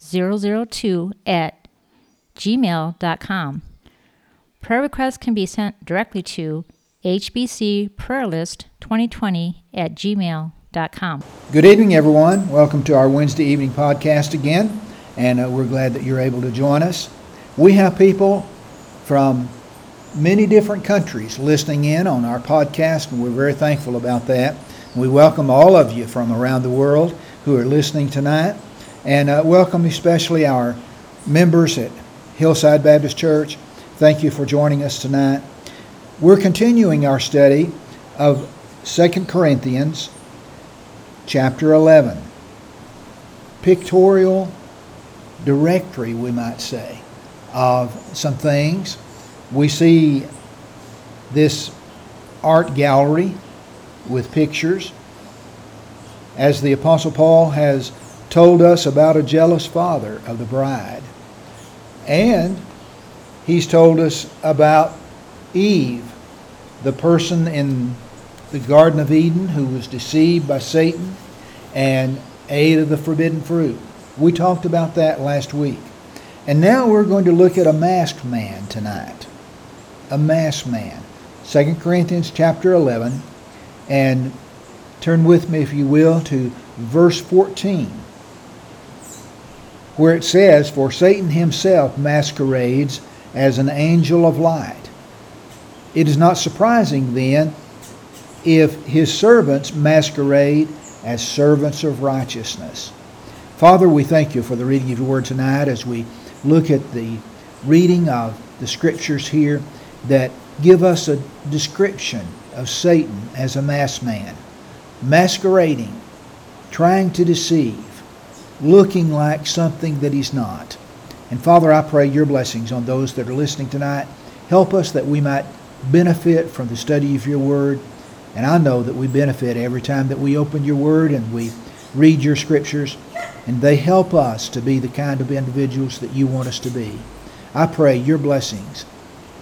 002 at gmail.com. Prayer requests can be sent directly to hbcprayerlist2020 at gmail.com. Good evening, everyone. Welcome to our Wednesday evening podcast again, and uh, we're glad that you're able to join us. We have people from many different countries listening in on our podcast, and we're very thankful about that. We welcome all of you from around the world who are listening tonight, and uh, welcome especially our members at Hillside Baptist Church. Thank you for joining us tonight. We're continuing our study of 2 Corinthians chapter 11. Pictorial directory, we might say, of some things. We see this art gallery with pictures. As the Apostle Paul has told us about a jealous father of the bride. And he's told us about Eve, the person in the Garden of Eden who was deceived by Satan and ate of the forbidden fruit. We talked about that last week. And now we're going to look at a masked man tonight. A masked man. 2 Corinthians chapter 11. And turn with me, if you will, to verse 14, where it says, For Satan himself masquerades as an angel of light. It is not surprising, then, if his servants masquerade as servants of righteousness. Father, we thank you for the reading of your word tonight as we look at the reading of the scriptures here that give us a description of Satan as a masked man, masquerading, trying to deceive, looking like something that he's not. And Father, I pray your blessings on those that are listening tonight. Help us that we might benefit from the study of your word. And I know that we benefit every time that we open your word and we read your scriptures, and they help us to be the kind of individuals that you want us to be. I pray your blessings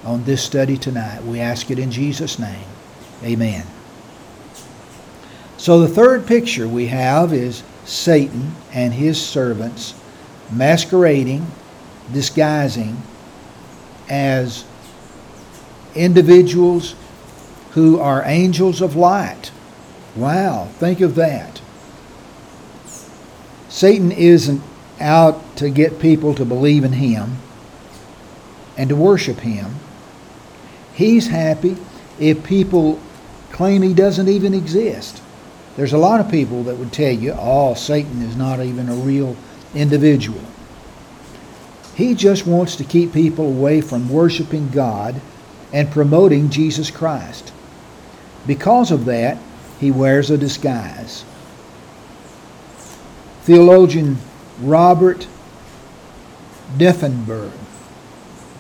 on this study tonight. We ask it in Jesus' name. Amen. So the third picture we have is Satan and his servants masquerading, disguising as individuals who are angels of light. Wow, think of that. Satan isn't out to get people to believe in him and to worship him. He's happy if people claim he doesn't even exist. There's a lot of people that would tell you, oh, Satan is not even a real individual. He just wants to keep people away from worshiping God and promoting Jesus Christ. Because of that, he wears a disguise. Theologian Robert Deffinbaugh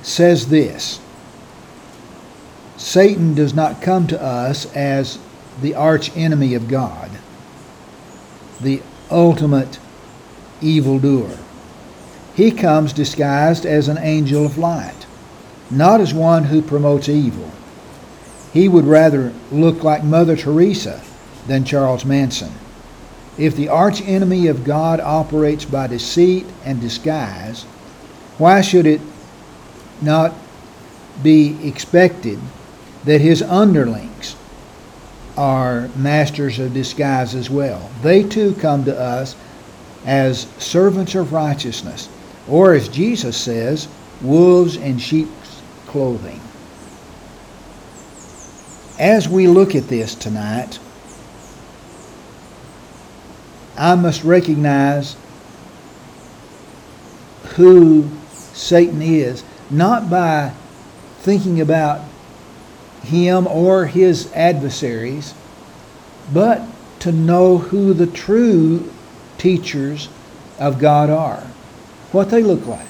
says this Satan does not come to us as the arch enemy of God, the ultimate evildoer. He comes disguised as an angel of light, not as one who promotes evil. He would rather look like Mother Teresa than Charles Manson. If the arch enemy of God operates by deceit and disguise, why should it not be expected that his underlings are masters of disguise as well? They too come to us as servants of righteousness, or as Jesus says, wolves in sheep's clothing. As we look at this tonight, I must recognize who Satan is, not by thinking about him or his adversaries, but to know who the true teachers of God are, what they look like.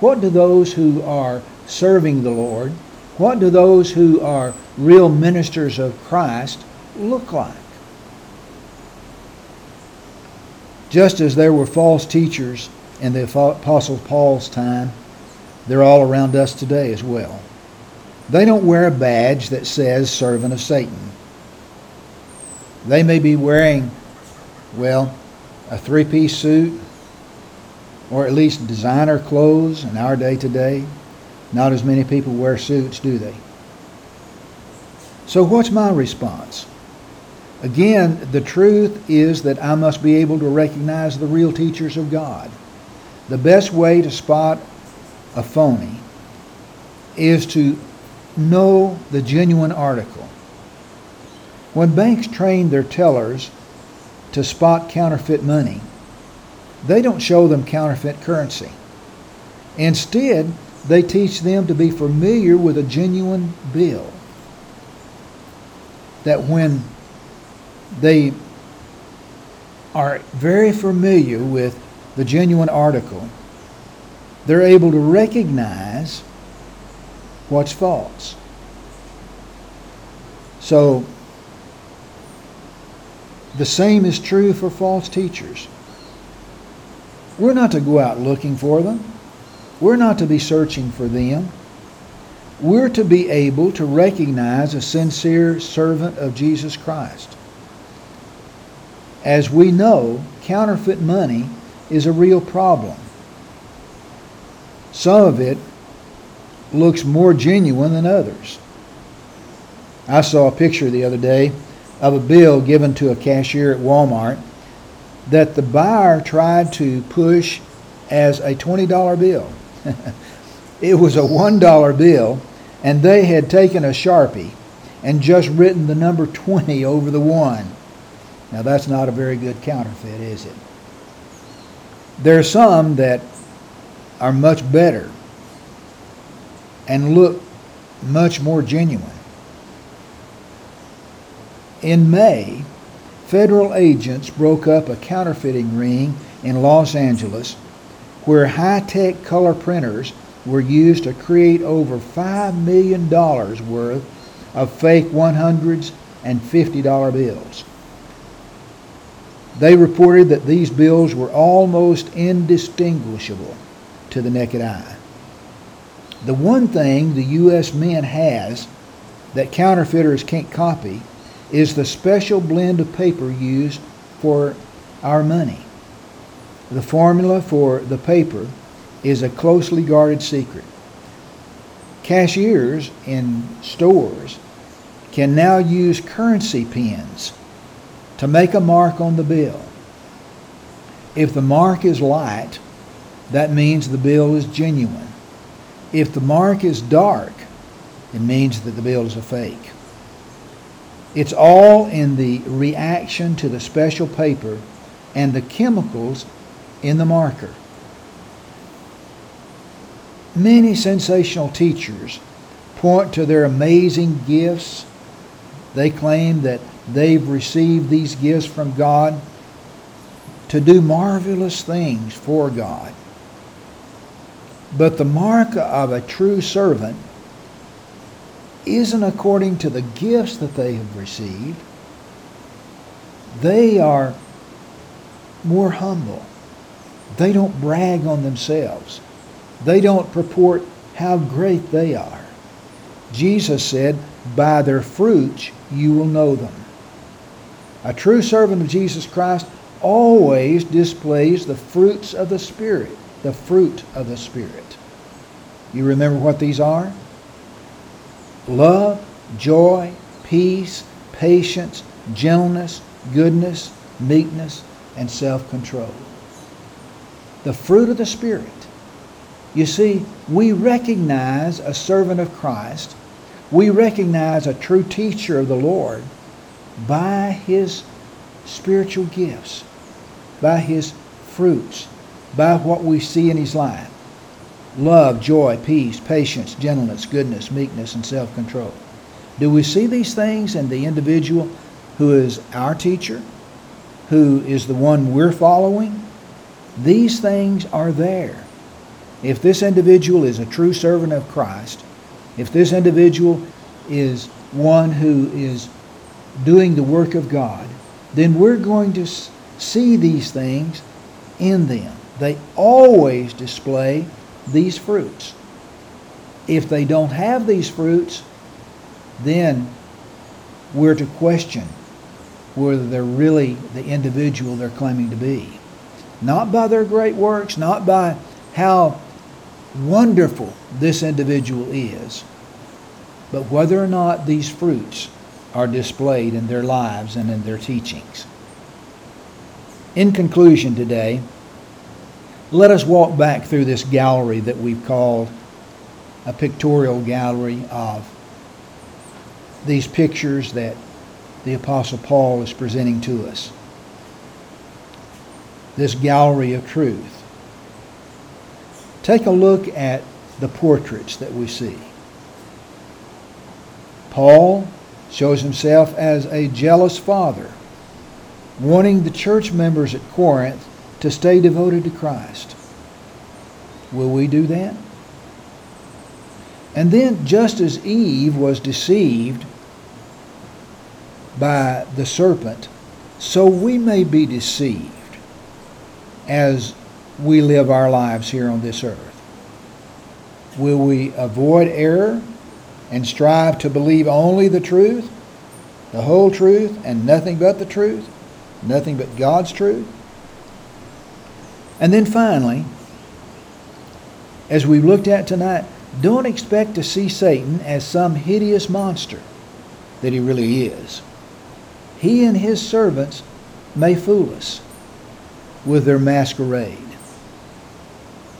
What do those who are serving the Lord, what do those who are real ministers of Christ look like? Just as there were false teachers in the Apostle Paul's time, they're all around us today as well. They don't wear a badge that says servant of Satan. They may be wearing, well, a three piece suit or at least designer clothes in our day today. Not as many people wear suits, do they? So, what's my response? Again, the truth is that I must be able to recognize the real teachers of God. The best way to spot a phony is to know the genuine article. When banks train their tellers to spot counterfeit money, they don't show them counterfeit currency. Instead, they teach them to be familiar with a genuine bill. That when they are very familiar with the genuine article, they're able to recognize what's false. So, the same is true for false teachers. We're not to go out looking for them. We're not to be searching for them. We're to be able to recognize a sincere servant of Jesus Christ. As we know, counterfeit money is a real problem. Some of it looks more genuine than others. I saw a picture the other day of a bill given to a cashier at Walmart that the buyer tried to push as a $20 bill. it was a $1 bill, and they had taken a Sharpie and just written the number 20 over the 1. Now, that's not a very good counterfeit, is it? There are some that are much better and look much more genuine. In May, federal agents broke up a counterfeiting ring in Los Angeles where high tech color printers were used to create over $5 million worth of fake 100s and $50 bills. They reported that these bills were almost indistinguishable to the naked eye. The one thing the U.S. Mint has that counterfeiters can't copy is the special blend of paper used for our money. The formula for the paper is a closely guarded secret. Cashiers in stores can now use currency pins to make a mark on the bill. If the mark is light, that means the bill is genuine. If the mark is dark, it means that the bill is a fake. It's all in the reaction to the special paper and the chemicals in the marker. Many sensational teachers point to their amazing gifts. They claim that they've received these gifts from God to do marvelous things for God. But the mark of a true servant isn't according to the gifts that they have received. They are more humble. They don't brag on themselves. They don't purport how great they are. Jesus said, By their fruits you will know them. A true servant of Jesus Christ always displays the fruits of the Spirit, the fruit of the Spirit. You remember what these are? love, joy, peace, patience, gentleness, goodness, meekness, and self control. The fruit of the Spirit. You see, we recognize a servant of Christ, we recognize a true teacher of the Lord by his spiritual gifts, by his fruits, by what we see in his life love, joy, peace, patience, gentleness, goodness, meekness, and self control. Do we see these things in the individual who is our teacher, who is the one we're following? These things are there. If this individual is a true servant of Christ, if this individual is one who is doing the work of God, then we're going to see these things in them. They always display these fruits. If they don't have these fruits, then we're to question whether they're really the individual they're claiming to be. Not by their great works, not by how wonderful this individual is, but whether or not these fruits are displayed in their lives and in their teachings. In conclusion today, let us walk back through this gallery that we've called a pictorial gallery of these pictures that the Apostle Paul is presenting to us. This gallery of truth. Take a look at the portraits that we see. Paul shows himself as a jealous father, wanting the church members at Corinth to stay devoted to Christ. Will we do that? And then, just as Eve was deceived by the serpent, so we may be deceived as we live our lives here on this earth. Will we avoid error and strive to believe only the truth, the whole truth, and nothing but the truth, nothing but God's truth? And then finally, as we've looked at tonight, don't expect to see Satan as some hideous monster that he really is. He and his servants may fool us with their masquerade.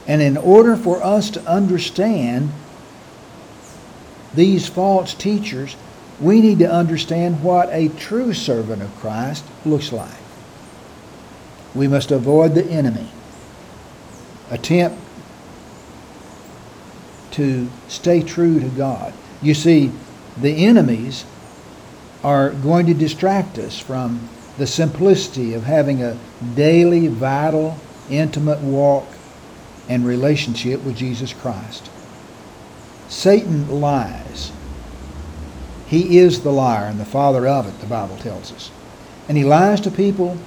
And in order for us to understand these false teachers, we need to understand what a true servant of Christ looks like. We must avoid the enemy, attempt to stay true to God. You see, the enemies are going to distract us from the simplicity of having a daily, vital, intimate walk and relationship with Jesus Christ. Satan lies. He is the liar and the father of it, the Bible tells us. And he lies to people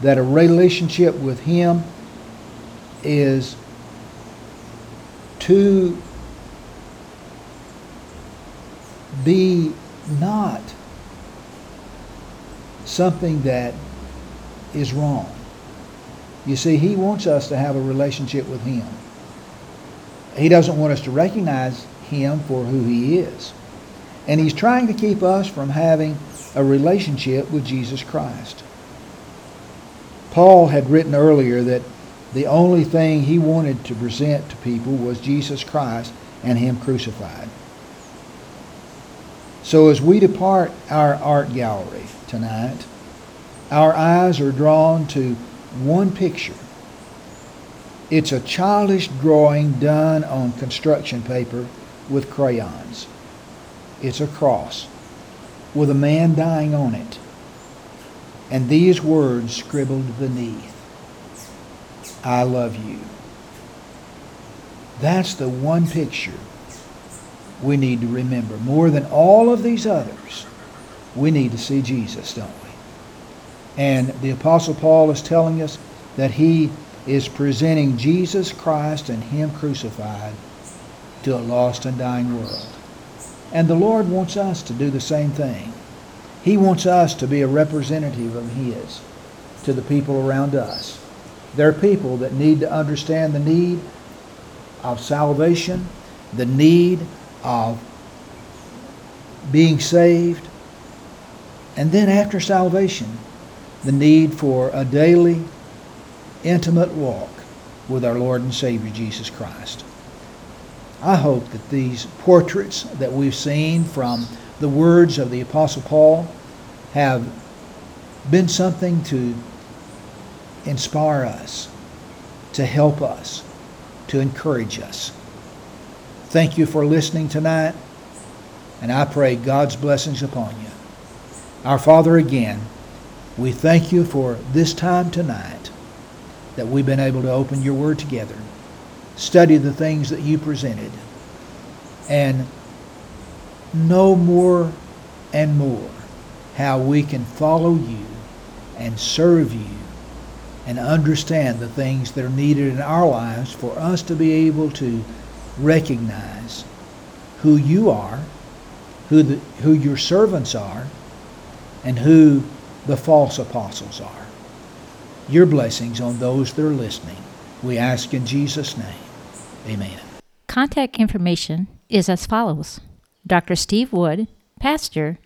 that a relationship with him is to be not something that is wrong. You see, he wants us to have a relationship with him. He doesn't want us to recognize him for who he is. And he's trying to keep us from having a relationship with Jesus Christ. Paul had written earlier that the only thing he wanted to present to people was Jesus Christ and him crucified. So as we depart our art gallery tonight, our eyes are drawn to one picture. It's a childish drawing done on construction paper with crayons. It's a cross with a man dying on it. And these words scribbled beneath I love you. That's the one picture we need to remember. More than all of these others, we need to see Jesus, don't we? And the Apostle Paul is telling us that he is presenting Jesus Christ and Him crucified to a lost and dying world. And the Lord wants us to do the same thing. He wants us to be a representative of His to the people around us. There are people that need to understand the need of salvation, the need of being saved, and then after salvation, the need for a daily, intimate walk with our Lord and Savior Jesus Christ. I hope that these portraits that we've seen from the words of the Apostle Paul have been something to inspire us, to help us, to encourage us. Thank you for listening tonight, and I pray God's blessings upon you. Our Father, again, we thank you for this time tonight. that we've been able to open your word together, study the things that you presented, and know more and more how we can follow you and serve you and understand the things that are needed in our lives for us to be able to recognize who you are, who, the, who your servants are, and who the false apostles are. Your blessings on those that are listening. We ask in Jesus' name. Amen. Contact information is as follows Dr. Steve Wood, Pastor,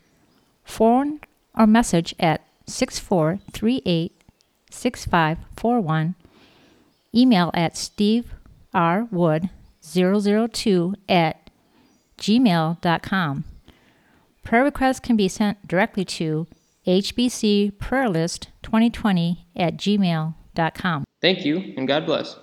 phone or message at 6438 6541, email at steverwood002 at gmail.com. Prayer requests can be sent directly to hbcprayerlist2020 at gmail.com. Thank you, and God bless.